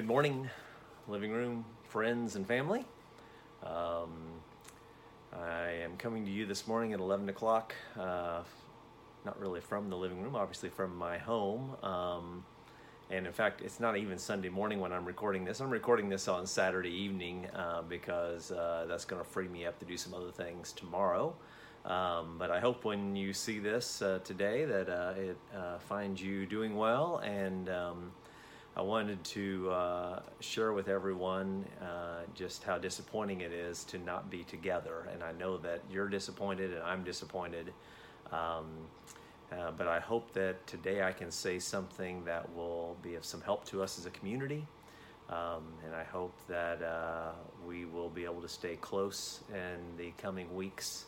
Good morning, living room, friends, and family. Um, I am coming to you this morning at 11 o'clock. Uh, not really from the living room, obviously from my home. Um, and in fact, it's not even Sunday morning when I'm recording this. I'm recording this on Saturday evening uh, because uh, that's going to free me up to do some other things tomorrow. Um, but I hope when you see this uh, today that uh, it uh, finds you doing well and um, I wanted to uh, share with everyone uh, just how disappointing it is to not be together. And I know that you're disappointed and I'm disappointed. Um, uh, but I hope that today I can say something that will be of some help to us as a community. Um, and I hope that uh, we will be able to stay close in the coming weeks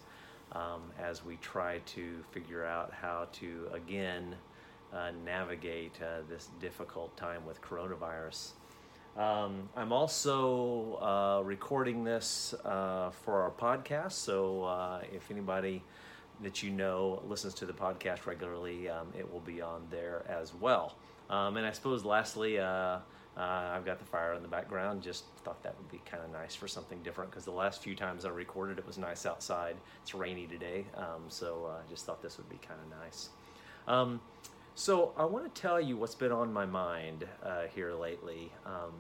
um, as we try to figure out how to again navigate uh, this difficult time with coronavirus. Um, I'm also uh, recording this uh, for our podcast, so uh, if anybody that you know listens to the podcast regularly, um, it will be on there as well. Um, and I suppose, lastly, uh, I've got the fire in the background. Just thought that would be kind of nice for something different because the last few times I recorded, it was nice outside. It's rainy today, um, so I just thought this would be kind of nice. So I want to tell you what's been on my mind uh, here lately, um,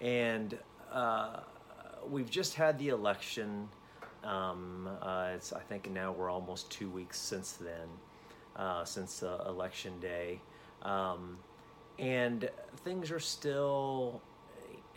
and uh, we've just had the election. Um, uh, it's I think now we're almost two weeks since then, uh, since election day, um, and things are still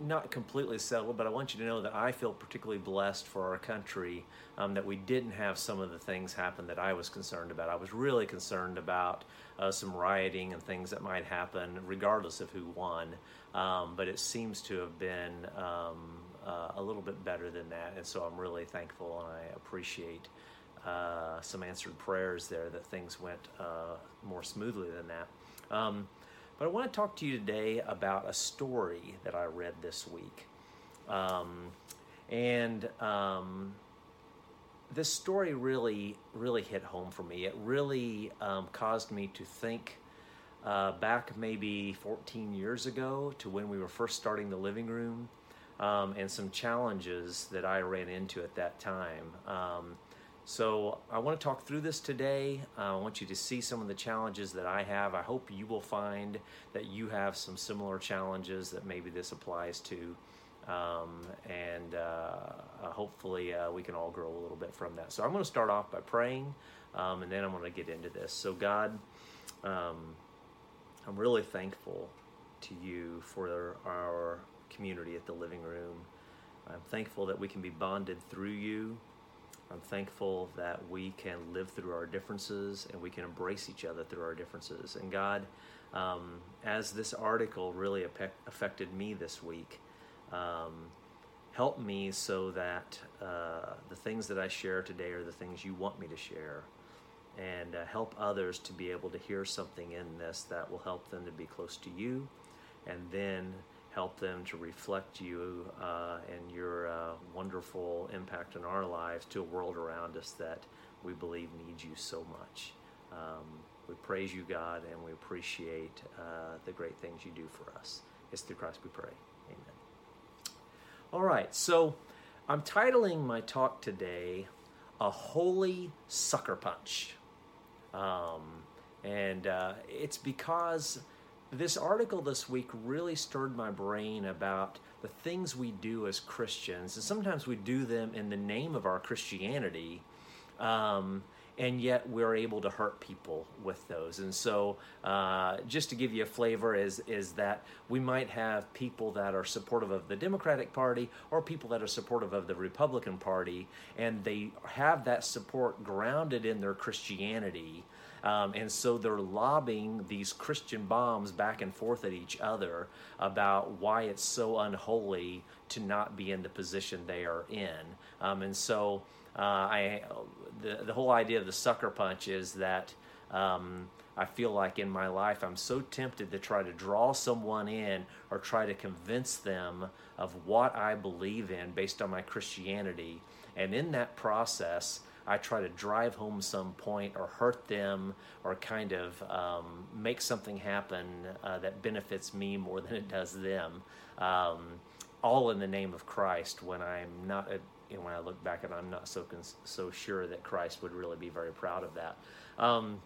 not completely settled, but I want you to know that I feel particularly blessed for our country um, that we didn't have some of the things happen that I was concerned about. I was really concerned about uh, some rioting and things that might happen, regardless of who won. Um, but it seems to have been um, uh, a little bit better than that, and so I'm really thankful and I appreciate uh, some answered prayers there that things went uh, more smoothly than that. But I want to talk to you today about a story that I read this week. Um, and um, this story really, really hit home for me. It really um, caused me to think uh, back maybe 14 years ago to when we were first starting the living room um, and some challenges that I ran into at that time. Um, so I want to talk through this today. Uh, I want you to see some of the challenges that I have. I hope you will find that you have some similar challenges that maybe this applies to. Um, and uh, uh, hopefully uh, we can all grow a little bit from that. So I'm going to start off by praying, um, and then I'm going to get into this. So, God, um, I'm really thankful to you for our community at the living room. I'm thankful that we can be bonded through you. I'm thankful that we can live through our differences and we can embrace each other through our differences. And God, um, as this article really affected me this week, um, help me so that uh, the things that I share today are the things you want me to share. And uh, help others to be able to hear something in this that will help them to be close to you and then help them to reflect you uh, and your uh, wonderful impact in our lives to a world around us that we believe needs you so much. Um, we praise you, God, and we appreciate uh, the great things you do for us. It's through Christ we pray. Amen. All right, so I'm titling my talk today A Holy Sucker Punch. Um, and uh, it's because this article this week really stirred my brain about the things we do as Christians, and sometimes we do them in the name of our Christianity, um, and yet we're able to hurt people with those. And so, uh, just to give you a flavor, is is that we might have people that are supportive of the Democratic Party or people that are supportive of the Republican Party, and they have that support grounded in their Christianity um, and so they're lobbing these Christian bombs back and forth at each other about why it's so unholy to not be in the position they are in. Um, and so uh, I, the, the whole idea of the sucker punch is that. Um, I feel like in my life I'm so tempted to try to draw someone in or try to convince them of what I believe in based on my Christianity. And in that process, I try to drive home some point or hurt them or kind of um, make something happen uh, that benefits me more than it does them. Um, all in the name of Christ when I'm not, a, you know, when I look back and I'm not so, so sure that Christ would really be very proud of that. Um,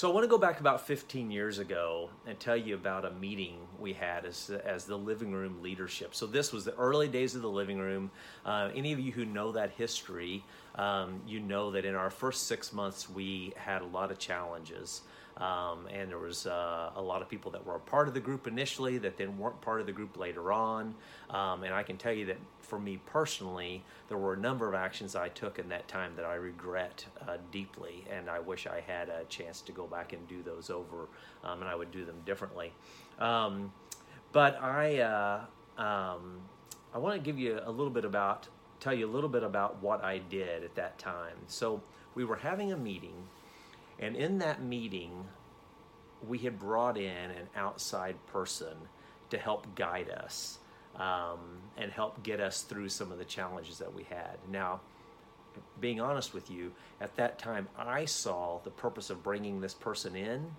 so I want to go back about 15 years ago and tell you about a meeting we had as, as the living room leadership. So this was the early days of the living room. Uh, any of you who know that history, um, you know that in our first six months we had a lot of challenges. Um, and there was uh, a lot of people that were a part of the group initially that then weren't part of the group later on. Um, and I can tell you that for me personally, there were a number of actions I took in that time that I regret uh, deeply, and I wish I had a chance to go back and do those over, um, and I would do them differently. Um, but I, uh, um, I want to give you a little bit about, tell you a little bit about what I did at that time. So we were having a meeting and in that meeting, we had brought in an outside person to help guide us um, and help get us through some of the challenges that we had. Now, being honest with you, at that time, I saw the purpose of bringing this person in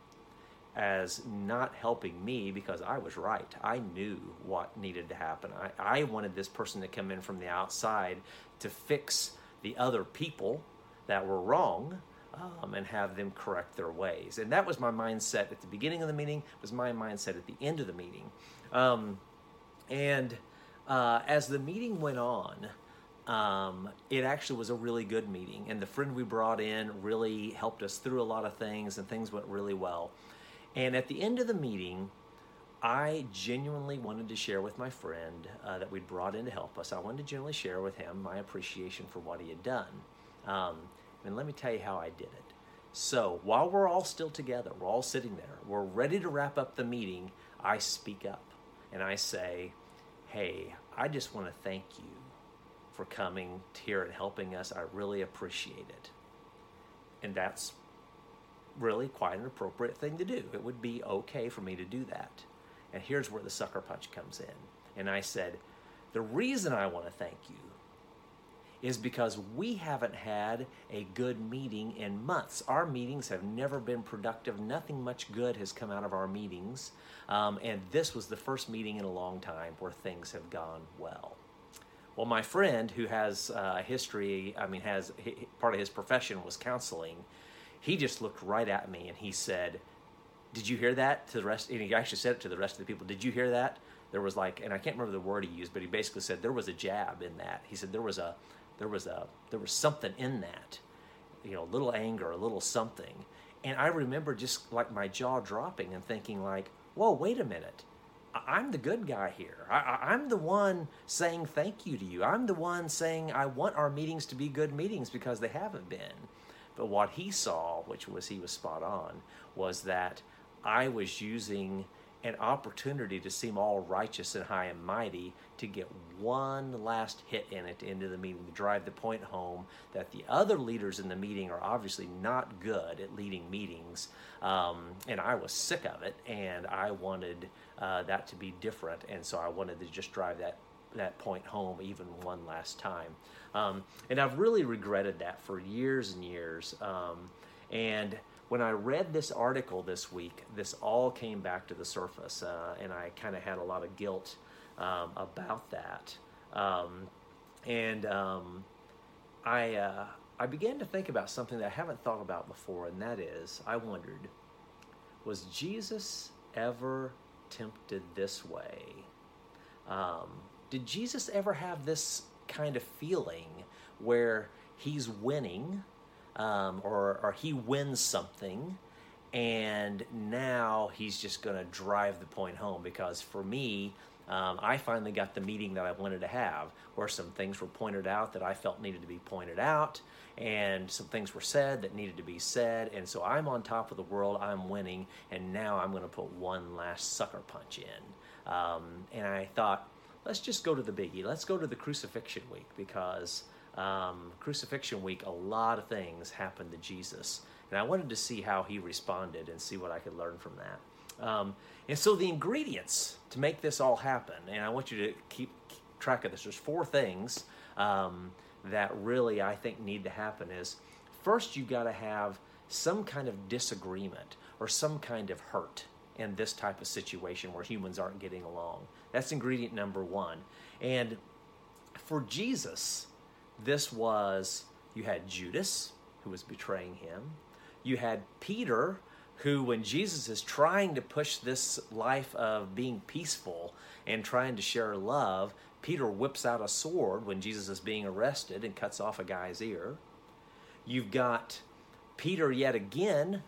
as not helping me because I was right. I knew what needed to happen. I, I wanted this person to come in from the outside to fix the other people that were wrong um, and have them correct their ways. And that was my mindset at the beginning of the meeting, was my mindset at the end of the meeting. Um, and uh, as the meeting went on, um, it actually was a really good meeting. And the friend we brought in really helped us through a lot of things, and things went really well. And at the end of the meeting, I genuinely wanted to share with my friend uh, that we'd brought in to help us. I wanted to genuinely share with him my appreciation for what he had done. Um, and let me tell you how I did it. So while we're all still together, we're all sitting there, we're ready to wrap up the meeting, I speak up and I say, Hey, I just want to thank you for coming here and helping us. I really appreciate it. And that's really quite an appropriate thing to do. It would be okay for me to do that. And here's where the sucker punch comes in. And I said, The reason I want to thank you is because we haven't had a good meeting in months. Our meetings have never been productive. Nothing much good has come out of our meetings. Um, and this was the first meeting in a long time where things have gone well. Well, my friend who has uh, history, I mean, has part of his profession was counseling, he just looked right at me and he said, Did you hear that to the rest? And he actually said it to the rest of the people. Did you hear that? There was like, and I can't remember the word he used, but he basically said there was a jab in that. He said there was a, there was a there was something in that you know a little anger a little something. And i remember just like my jaw dropping and thinking like whoa wait a minute. I'm the good guy here. I, am the one saying thank you to you. I'm the one saying i want our meetings to be good meetings because they haven't been. But what he saw which was he was spot on was that i was using an opportunity to seem all righteous and high and mighty to get one last hit in it into the meeting to drive the point home that the other leaders in the meeting are obviously not good at leading meetings. Um, and I was sick of it, and I wanted uh, that to be different. And so I wanted to just drive that that point home even one last time. Um, and I've really regretted that for years and years. Um, and when I read this article this week, this all came back to the surface, uh, and I kind of had a lot of guilt um, about that. Um, and um, I, uh, I began to think about something that I haven't thought about before, and that is I wondered, was Jesus ever tempted this way? Um, did Jesus ever have this kind of feeling where he's winning? Um, or, or he wins something and now he's just going to drive the point home because for me um, i finally got the meeting that i wanted to have where some things were pointed out that i felt needed to be pointed out and some things were said that needed to be said and so i'm on top of the world i'm winning and now i'm going to put one last sucker punch in. Um, and i thought let's just go to the biggie let's go to the crucifixion week because um, crucifixion week, a lot of things happened to Jesus. And I wanted to see how he responded and see what I could learn from that. Um, and so the ingredients to make this all happen, and I want you to keep track of this. There's four things um, that really I think need to happen is first you got to have some kind of disagreement or some kind of hurt in this type of situation where humans aren't getting along. That's ingredient number one. And for Jesus, this was you had Judas, who was betraying him, you had Peter, who, when Jesus is trying to push this life of being peaceful and trying to share love, Peter whips out a sword when Jesus is being arrested and cuts off a guy's ear. You've got Peter yet again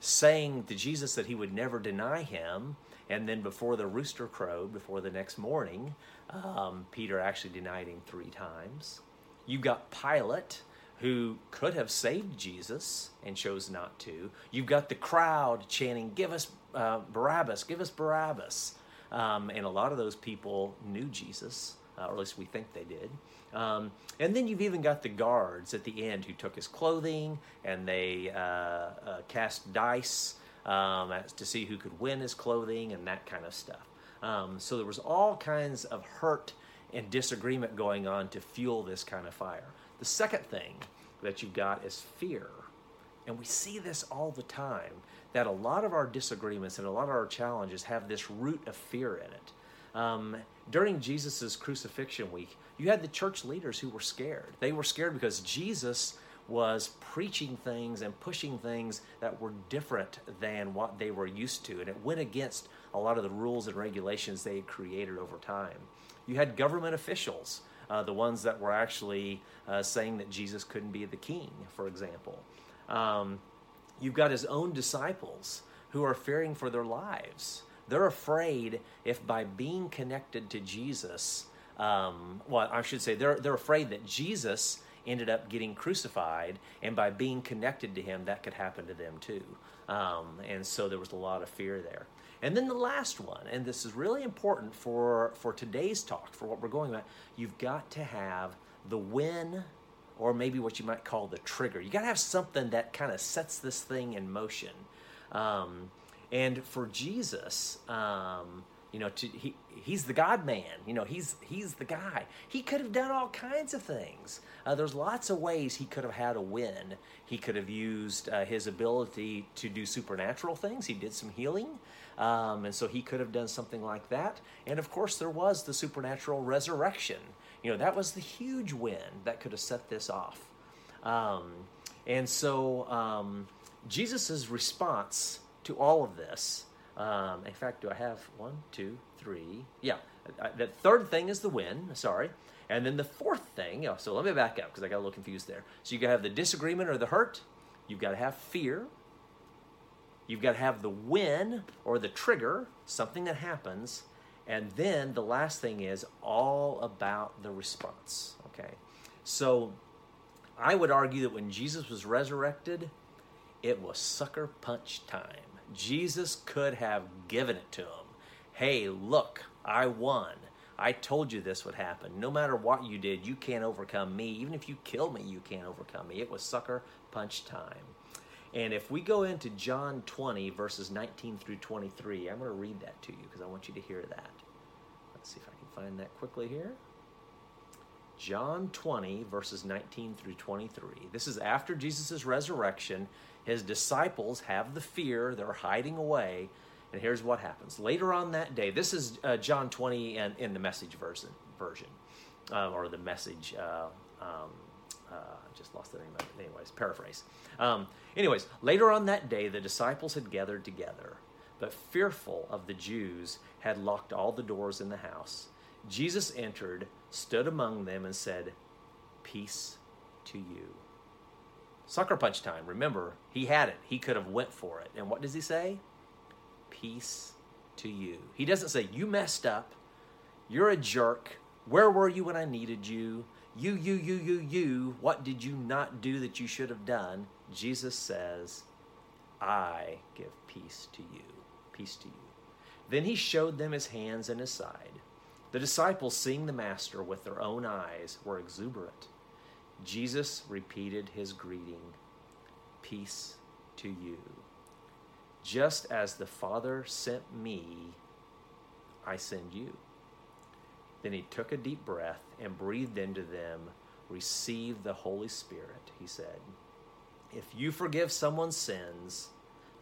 saying to Jesus that he would never deny him. And then before the rooster crowed, before the next morning, um, Peter actually denied him three times. You've got Pilate, who could have saved Jesus and chose not to. You've got the crowd chanting, Give us uh, Barabbas, give us Barabbas. Um, and a lot of those people knew Jesus, uh, or at least we think they did. Um, and then you've even got the guards at the end who took his clothing and they uh, uh, cast dice um, to see who could win his clothing and that kind of stuff. Um, so there was all kinds of hurt and disagreement going on to fuel this kind of fire. The second thing that you've got is fear. And we see this all the time that a lot of our disagreements and a lot of our challenges have this root of fear in it. Um, during Jesus' crucifixion week, you had the church leaders who were scared. They were scared because Jesus was preaching things and pushing things that were different than what they were used to. And it went against a lot of the rules and regulations they had created over time. You had government officials, uh, the ones that were actually uh, saying that Jesus couldn't be the king, for example. Um, you've got his own disciples who are fearing for their lives. They're afraid if by being connected to Jesus, um, well, I should say, they're, they're afraid that Jesus ended up getting crucified, and by being connected to him, that could happen to them too. Um, and so there was a lot of fear there. And then the last one, and this is really important for, for today's talk, for what we're going about, you've got to have the win, or maybe what you might call the trigger. You got to have something that kind of sets this thing in motion. Um, and for Jesus, um, you know, to, he, he's the God man. You know, he's he's the guy. He could have done all kinds of things. Uh, there's lots of ways he could have had a win. He could have used uh, his ability to do supernatural things. He did some healing, um, and so he could have done something like that. And of course, there was the supernatural resurrection. You know, that was the huge win that could have set this off. Um, and so um, Jesus' response to all of this. Um, in fact, do I have one, two, three? Yeah. The third thing is the win. Sorry. And then the fourth thing, so let me back up because I got a little confused there. So you got to have the disagreement or the hurt. You've got to have fear. You've got to have the win or the trigger, something that happens. And then the last thing is all about the response. Okay. So I would argue that when Jesus was resurrected, it was sucker punch time. Jesus could have given it to him. Hey, look, I won. I told you this would happen. No matter what you did, you can't overcome me. Even if you kill me, you can't overcome me. It was sucker punch time. And if we go into John 20, verses 19 through 23, I'm going to read that to you because I want you to hear that. Let's see if I can find that quickly here. John 20, verses 19 through 23. This is after Jesus' resurrection. His disciples have the fear, they're hiding away. And here's what happens. Later on that day, this is uh, John 20 and in the message version, version uh, or the message. Uh, um, uh, just lost the name of it. Anyways, paraphrase. Um, anyways, later on that day, the disciples had gathered together, but fearful of the Jews, had locked all the doors in the house. Jesus entered, stood among them, and said, Peace to you. Sucker punch time. Remember, he had it. He could have went for it. And what does he say? Peace to you. He doesn't say, You messed up. You're a jerk. Where were you when I needed you? You, you, you, you, you. What did you not do that you should have done? Jesus says, I give peace to you. Peace to you. Then he showed them his hands and his side. The disciples, seeing the Master with their own eyes, were exuberant. Jesus repeated his greeting Peace to you. Just as the Father sent me, I send you. Then he took a deep breath and breathed into them receive the Holy Spirit, he said. If you forgive someone's sins,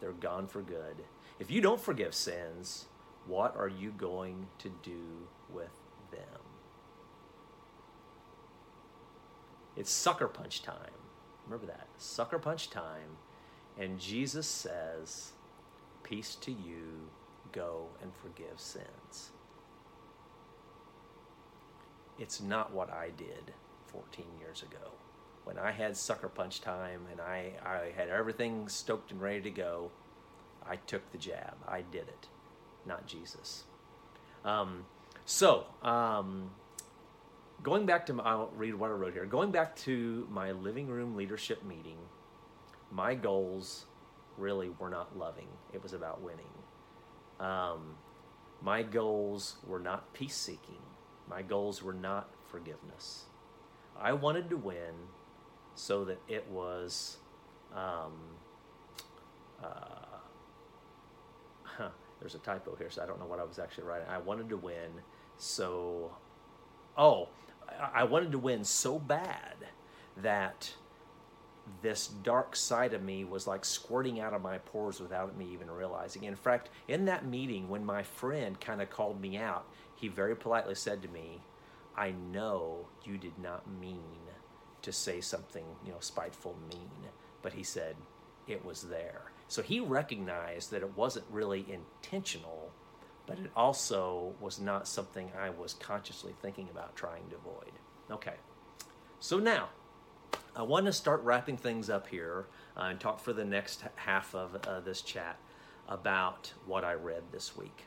they're gone for good. If you don't forgive sins, what are you going to do with them? It's sucker punch time. Remember that. Sucker punch time. And Jesus says, Peace to you, go and forgive sins. It's not what I did 14 years ago. When I had sucker punch time and I, I had everything stoked and ready to go, I took the jab. I did it, not Jesus. Um, so, um, going back to my, I'll read what I wrote here. Going back to my living room leadership meeting, my goals really were not loving, it was about winning. Um, my goals were not peace seeking, my goals were not forgiveness. I wanted to win so that it was. Um, uh, huh, there's a typo here, so I don't know what I was actually writing. I wanted to win so. Oh, I wanted to win so bad that this dark side of me was like squirting out of my pores without me even realizing. In fact, in that meeting, when my friend kind of called me out, he very politely said to me, I know you did not mean to say something, you know, spiteful, mean, but he said it was there. So he recognized that it wasn't really intentional, but it also was not something I was consciously thinking about trying to avoid. Okay, so now I want to start wrapping things up here uh, and talk for the next half of uh, this chat about what I read this week.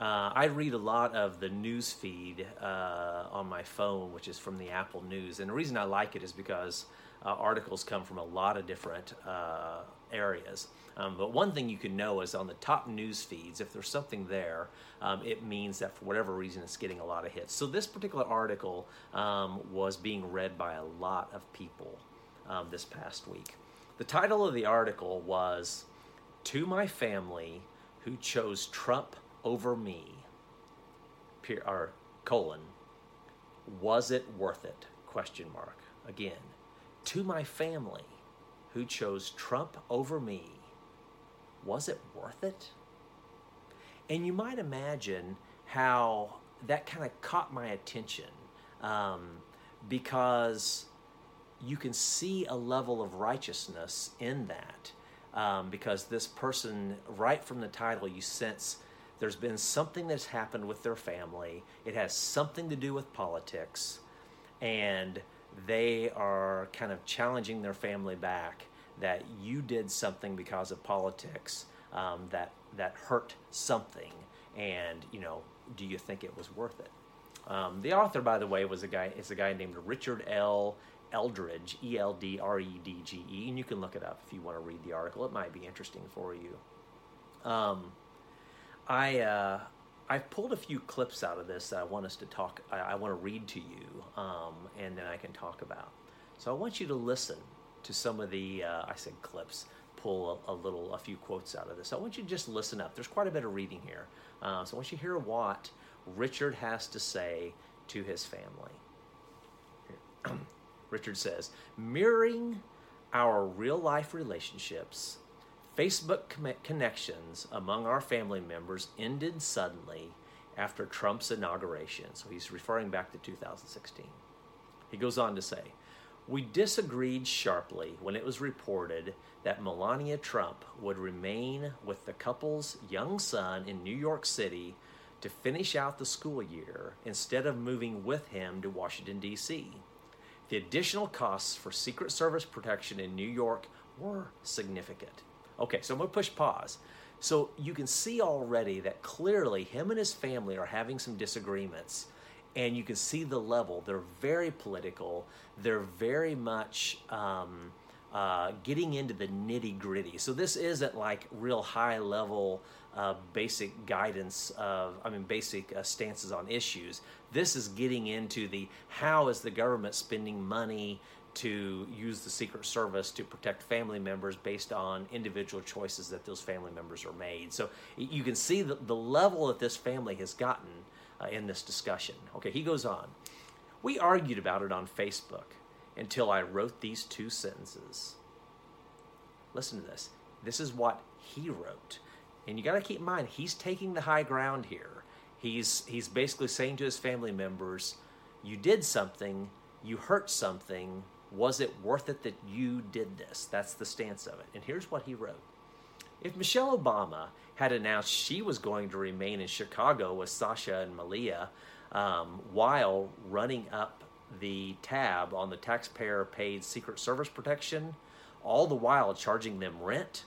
Uh, I read a lot of the news feed uh, on my phone, which is from the Apple News. And the reason I like it is because uh, articles come from a lot of different uh, areas. Um, but one thing you can know is on the top news feeds, if there's something there, um, it means that for whatever reason it's getting a lot of hits. So this particular article um, was being read by a lot of people um, this past week. The title of the article was To My Family Who Chose Trump Over Me, or colon, was it worth it? Question mark. Again, to my family who chose Trump over me, was it worth it? And you might imagine how that kind of caught my attention um, because you can see a level of righteousness in that. Um, because this person, right from the title, you sense there's been something that's happened with their family. It has something to do with politics. And they are kind of challenging their family back that you did something because of politics um, that that hurt something, and you know, do you think it was worth it? Um, the author, by the way, was a guy is a guy named Richard L. Eldredge, E L D R E D G E, and you can look it up if you want to read the article. It might be interesting for you. Um, I uh, I've pulled a few clips out of this that I want us to talk. I, I want to read to you, um, and then I can talk about. So I want you to listen to some of the. Uh, I said clips. Pull a, a, little, a few quotes out of this. I want you to just listen up. There's quite a bit of reading here. Uh, so I want you to hear what Richard has to say to his family. Richard says, mirroring our real life relationships Facebook connections among our family members ended suddenly after Trump's inauguration. So he's referring back to 2016. He goes on to say, We disagreed sharply when it was reported that Melania Trump would remain with the couple's young son in New York City to finish out the school year instead of moving with him to Washington, D.C. The additional costs for Secret Service protection in New York were significant. Okay, so I'm going to push pause. So you can see already that clearly him and his family are having some disagreements. And you can see the level. They're very political. They're very much um, uh, getting into the nitty gritty. So this isn't like real high level uh, basic guidance of, I mean, basic uh, stances on issues. This is getting into the how is the government spending money to use the Secret Service to protect family members based on individual choices that those family members are made. So you can see the, the level that this family has gotten uh, in this discussion. Okay, he goes on. We argued about it on Facebook until I wrote these two sentences. Listen to this. This is what he wrote. And you got to keep in mind, he's taking the high ground here. He's, he's basically saying to his family members, You did something, you hurt something. Was it worth it that you did this? That's the stance of it. And here's what he wrote If Michelle Obama had announced she was going to remain in Chicago with Sasha and Malia um, while running up the tab on the taxpayer paid Secret Service protection, all the while charging them rent,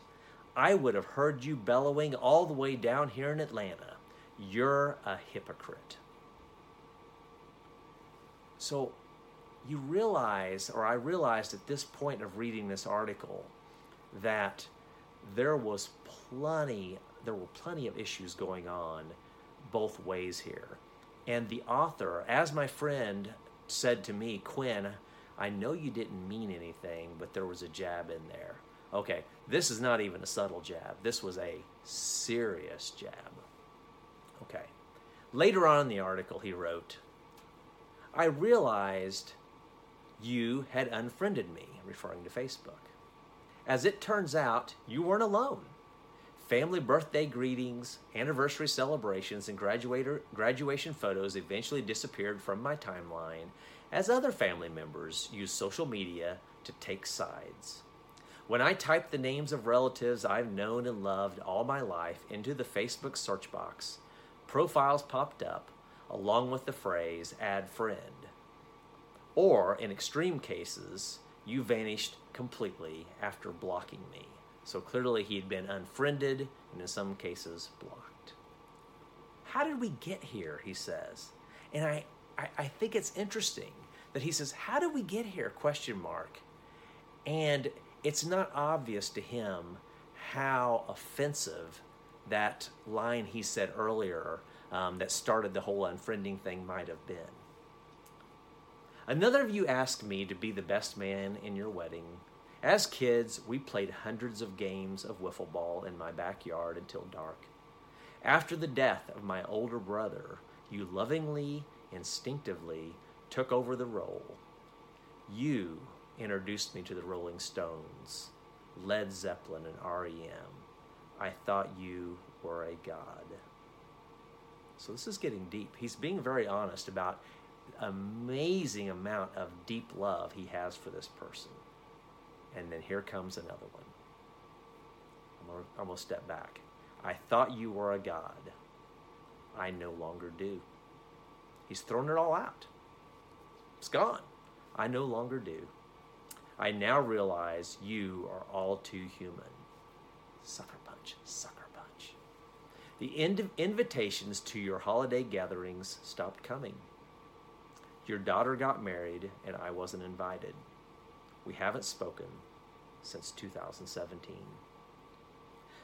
I would have heard you bellowing all the way down here in Atlanta. You're a hypocrite. So you realize, or I realized at this point of reading this article, that there was plenty, there were plenty of issues going on both ways here. And the author, as my friend said to me, Kwin, I know you didn't mean anything, but there was a jab in there. Okay, this is not even a subtle jab. This was a serious jab. Okay. Later on in the article, he wrote, I realized you had unfriended me, referring to Facebook. As it turns out, you weren't alone. Family birthday greetings, anniversary celebrations, and graduation photos eventually disappeared from my timeline as other family members used social media to take sides. When I typed the names of relatives I've known and loved all my life into the Facebook search box, profiles popped up along with the phrase add friend. Or, in extreme cases, you vanished completely after blocking me. So clearly he had been unfriended and in some cases blocked. How did we get here? He says. And I, I, I think it's interesting that he says, How did we get here? Question mark. And it's not obvious to him how offensive that line he said earlier um, that started the whole unfriending thing might have been. Another of you asked me to be the best man in your wedding. As kids, we played hundreds of games of wiffle ball in my backyard until dark. After the death of my older brother, you lovingly, instinctively took over the role. You introduced me to the Rolling Stones, Led Zeppelin, and REM. I thought you were a god. So this is getting deep. He's being very honest about amazing amount of deep love he has for this person. And then here comes another one. I'm gonna, I'm gonna step back. I thought you were a God. I no longer do. He's thrown it all out. It's gone. I no longer do. I now realize you are all too human. Sucker punch, sucker punch. The inv- invitations to your holiday gatherings stopped coming. Your daughter got married, and I wasn't invited. We haven't spoken since 2017.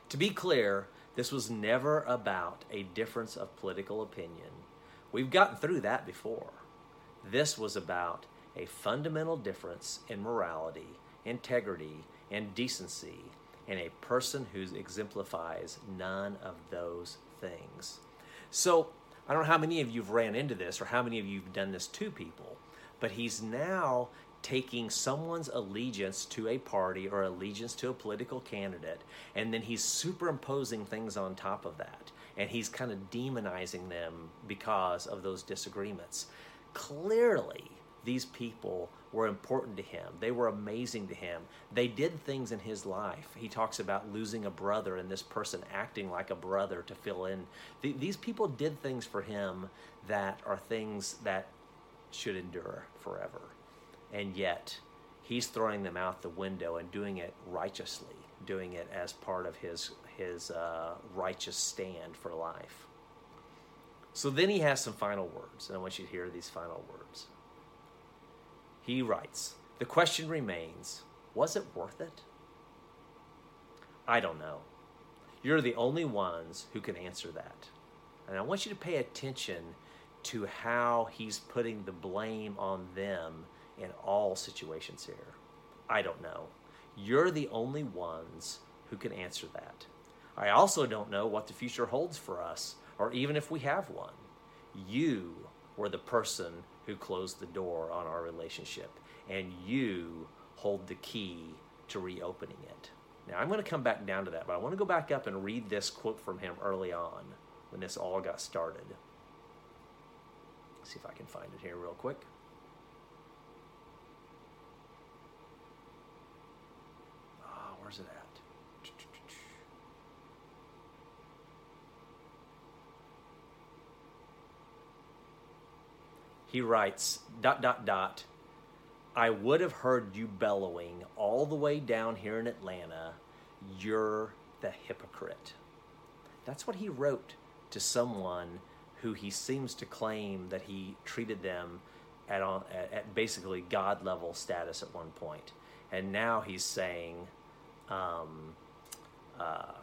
To be clear, this was never about a difference of political opinion. We've gotten through that before. This was about a fundamental difference in morality, integrity, and decency, and a person who exemplifies none of those things. So, I don't know how many of you have ran into this or how many of you have done this to people, but he's now taking someone's allegiance to a party or allegiance to a political candidate, and then he's superimposing things on top of that. And he's kind of demonizing them because of those disagreements. Clearly, these people were important to him. They were amazing to him. They did things in his life. He talks about losing a brother and this person acting like a brother to fill in. these people did things for him that are things that should endure forever. And yet, he's throwing them out the window and doing it righteously, doing it as part of his, his uh, righteous stand for life. So then he has some final words, and I want you to hear these final words. He writes The question remains was it worth it? I don't know. You're the only ones who can answer that. And I want you to pay attention to how he's putting the blame on them in all situations here. I don't know. You're the only ones who can answer that. I also don't know what the future holds for us, or even if we have one. You were the person who closed the door on our relationship, and you hold the key to reopening it. Now, I'm going to come back down to that, but I want to go back up and read this quote from him early on when this all got started. see if I can find it here real quick. Ah, where's it at? He writes, dot, dot, dot, I would have heard you bellowing all the way down here in Atlanta, you're the hypocrite. That's what he wrote to someone who he seems to claim that he treated them at, at basically God level status at one point. And now he's saying, um, uh,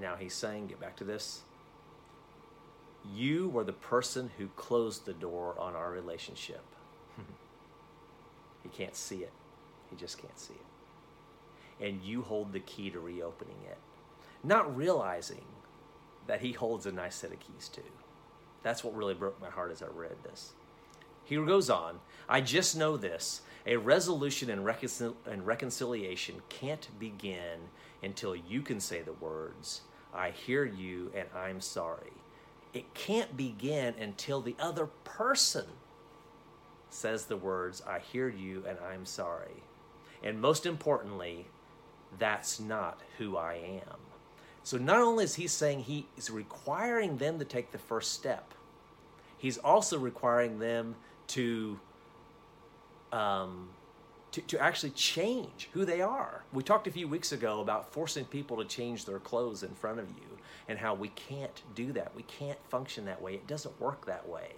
now he's saying, get back to this. You were the person who closed the door on our relationship. he can't see it. He just can't see it. And you hold the key to reopening it. Not realizing that he holds a nice set of keys too. That's what really broke my heart as I read this. He goes on, I just know this a resolution and, and reconciliation can't begin until you can say the words, I hear you and I'm sorry it can't begin until the other person says the words, I hear you and I'm sorry. And most importantly, that's not who I am. So not only is he saying he is requiring them to take the first step, he's also requiring them to um, to, to actually change who they are. We talked a few weeks ago about forcing people to change their clothes in front of you and how we can't do that. We can't function that way. It doesn't work that way.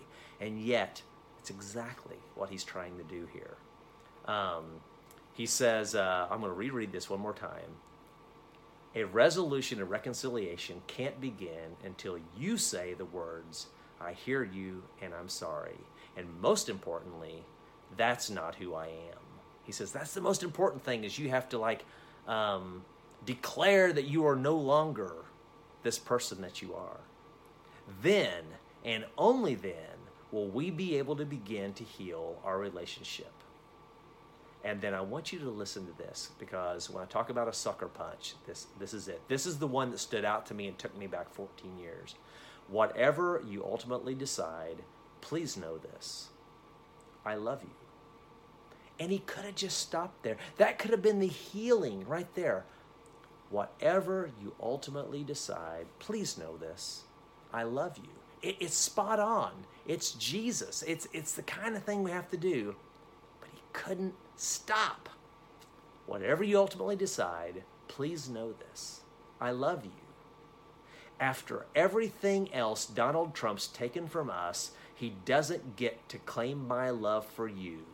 And yet, it's exactly what he's trying to do here. Um, he says, uh, I'm going to reread this one more time. A resolution of reconciliation can't begin until you say the words, I hear you and I'm sorry. And most importantly, that's not who I am. He says that's the most important thing is you have to like um, declare that you are no longer this person that you are. Then and only then will we be able to begin to heal our relationship. And then I want you to listen to this because when I talk about a sucker punch, this this is it. This is the one that stood out to me and took me back 14 years. Whatever you ultimately decide, please know this. I love you. And he could have just stopped there. That could have been the healing right there. Whatever you ultimately decide, please know this I love you. It, it's spot on. It's Jesus. It's, it's the kind of thing we have to do. But he couldn't stop. Whatever you ultimately decide, please know this I love you. After everything else Donald Trump's taken from us, he doesn't get to claim my love for you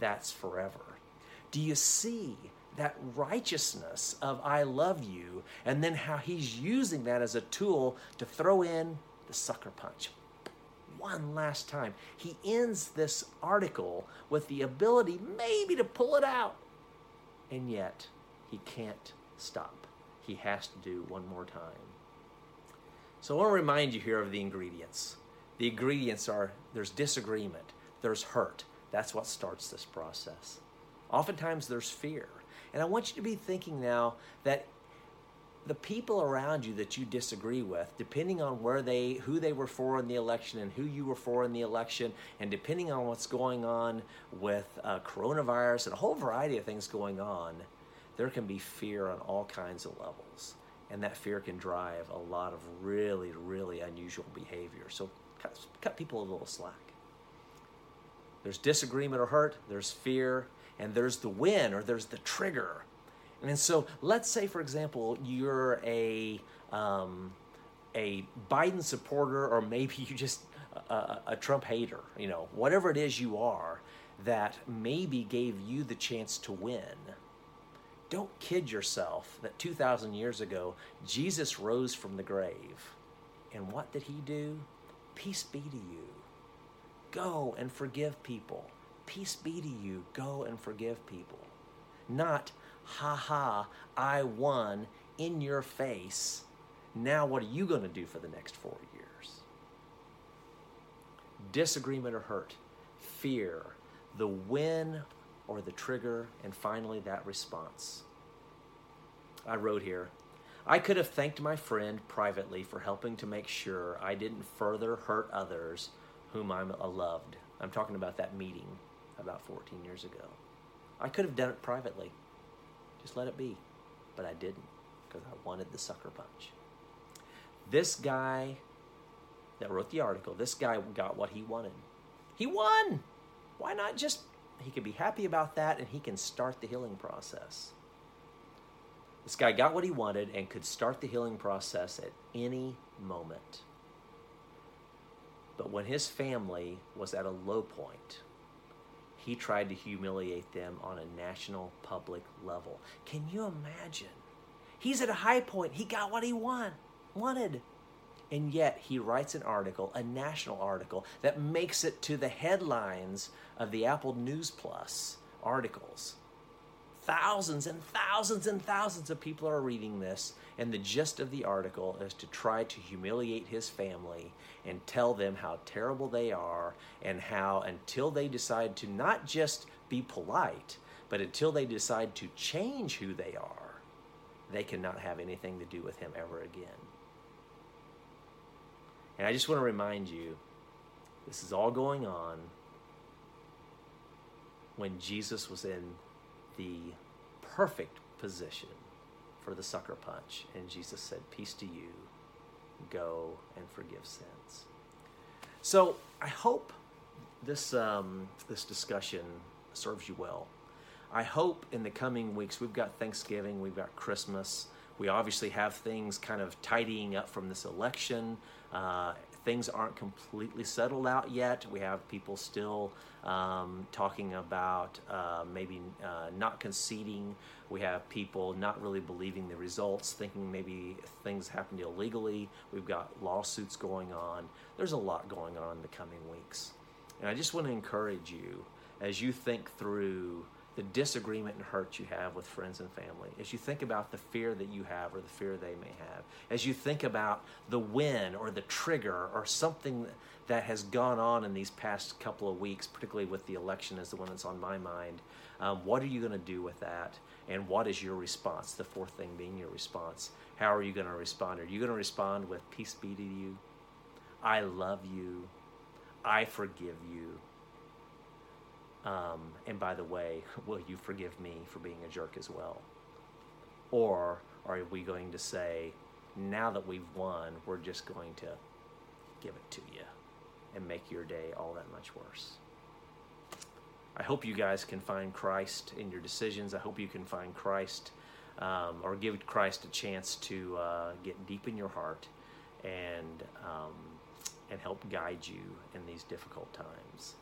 that's forever. Do you see that righteousness of I love you and then how he's using that as a tool to throw in the sucker punch? One last time. He ends this article with the ability maybe to pull it out, and yet he can't stop. He has to do one more time. So I want to remind you here of the ingredients. The ingredients are there's disagreement, there's hurt, that's what starts this process. Oftentimes there's fear. And I want you to be thinking now that the people around you that you disagree with, depending on where they, who they were for in the election and who you were for in the election, and depending on what's going on with uh, coronavirus and a whole variety of things going on, there can be fear on all kinds of levels. And that fear can drive a lot of really, really unusual behavior. So cut, cut people a little slack. There's disagreement or hurt, there's fear, and there's the win or there's the trigger. And so let's say, for example, you're a, um, a Biden supporter or maybe you just a, a Trump hater, you know, whatever it is you are that maybe gave you the chance to win. Don't kid yourself that 2,000 years ago, Jesus rose from the grave. And what did he do? Peace be to you. Go and forgive people. Peace be to you. Go and forgive people. Not, ha ha, I won in your face. Now, what are you going to do for the next four years? Disagreement or hurt. fear, the win or the trigger, and finally that response. I wrote here I could have thanked my friend privately for helping to make sure I didn't further hurt others whom I loved. I'm talking about that meeting about 14 years ago. I could have done it privately. Just let it be. But I didn't because I wanted the sucker punch. This guy that wrote the article, this guy got what he wanted. He won. Why not just, he could be happy about that and he can start the healing process. This guy got what he wanted and could start the healing process at any moment. But when his family was at a low point, he tried to humiliate them on a national public level. Can you imagine? He's at a high point. He got what he want, wanted. And yet he writes an article, a national article, that makes it to the headlines of the Apple News Plus articles. Thousands and thousands and thousands of people are reading this, and the gist of the article is to try to humiliate his family and tell them how terrible they are, and how until they decide to not just be polite, but until they decide to change who they are, they cannot have anything to do with him ever again. And I just want to remind you this is all going on when Jesus was in the perfect position for the sucker punch. And Jesus said, Peace to you. Go and forgive sins. So I hope this, um, this discussion serves you well. I hope in the coming weeks, we've got Thanksgiving, we've got Christmas. We obviously have things kind of tidying up from this election. Uh, things aren't completely settled out yet. We have people still um, talking about uh, maybe uh, not conceding. We have people not really believing the results, thinking maybe things happened illegally. We've got lawsuits going on. There's a lot going on in the coming weeks. And I just want to encourage you as you think through the disagreement and hurt you have with friends and family, as you think about the fear that you have or the fear they may have, as you think about the win or the trigger or something that has gone on in these past couple of weeks, particularly with the election as the one that's on my mind, um, what are you going to do with that? And what is your response? The fourth thing being your response. How are you going to respond? Are you going to respond with peace be to you? I love you. I forgive you um, and by the way, will you forgive me for being a jerk as well? Or are we going to say, now that we've won, we're just going to give it to you and make your day all that much worse? I hope you guys can find Christ in your decisions. I hope you can find Christ um, or give Christ a chance to uh, get deep in your heart and um, and help guide you in these difficult times.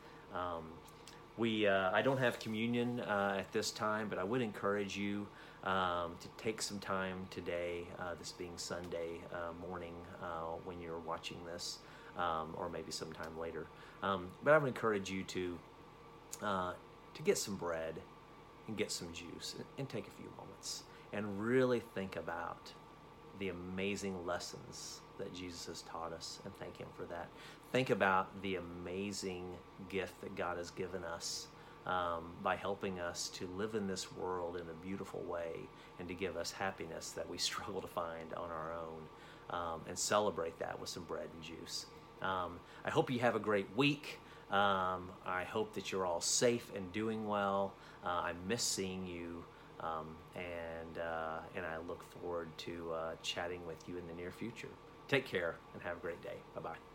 We, uh, I don't have communion uh, at this time, but I would encourage you um, to take some time today, uh, this being Sunday uh, morning uh, when you're watching this, um, or maybe sometime later. Um, but I would encourage you to uh, to get some bread and get some juice and, and take a few moments and really think about the amazing lessons that Jesus has taught us and thank Him for that. Think about the amazing gift that God has given us um, by helping us to live in this world in a beautiful way and to give us happiness that we struggle to find on our own um, and celebrate that with some bread and juice. Um, I hope you have a great week. Um, I hope that you're all safe and doing well. Uh, I miss seeing you. Um, and uh, and I look forward to uh, chatting with you in the near future. Take care and have a great day. Bye bye.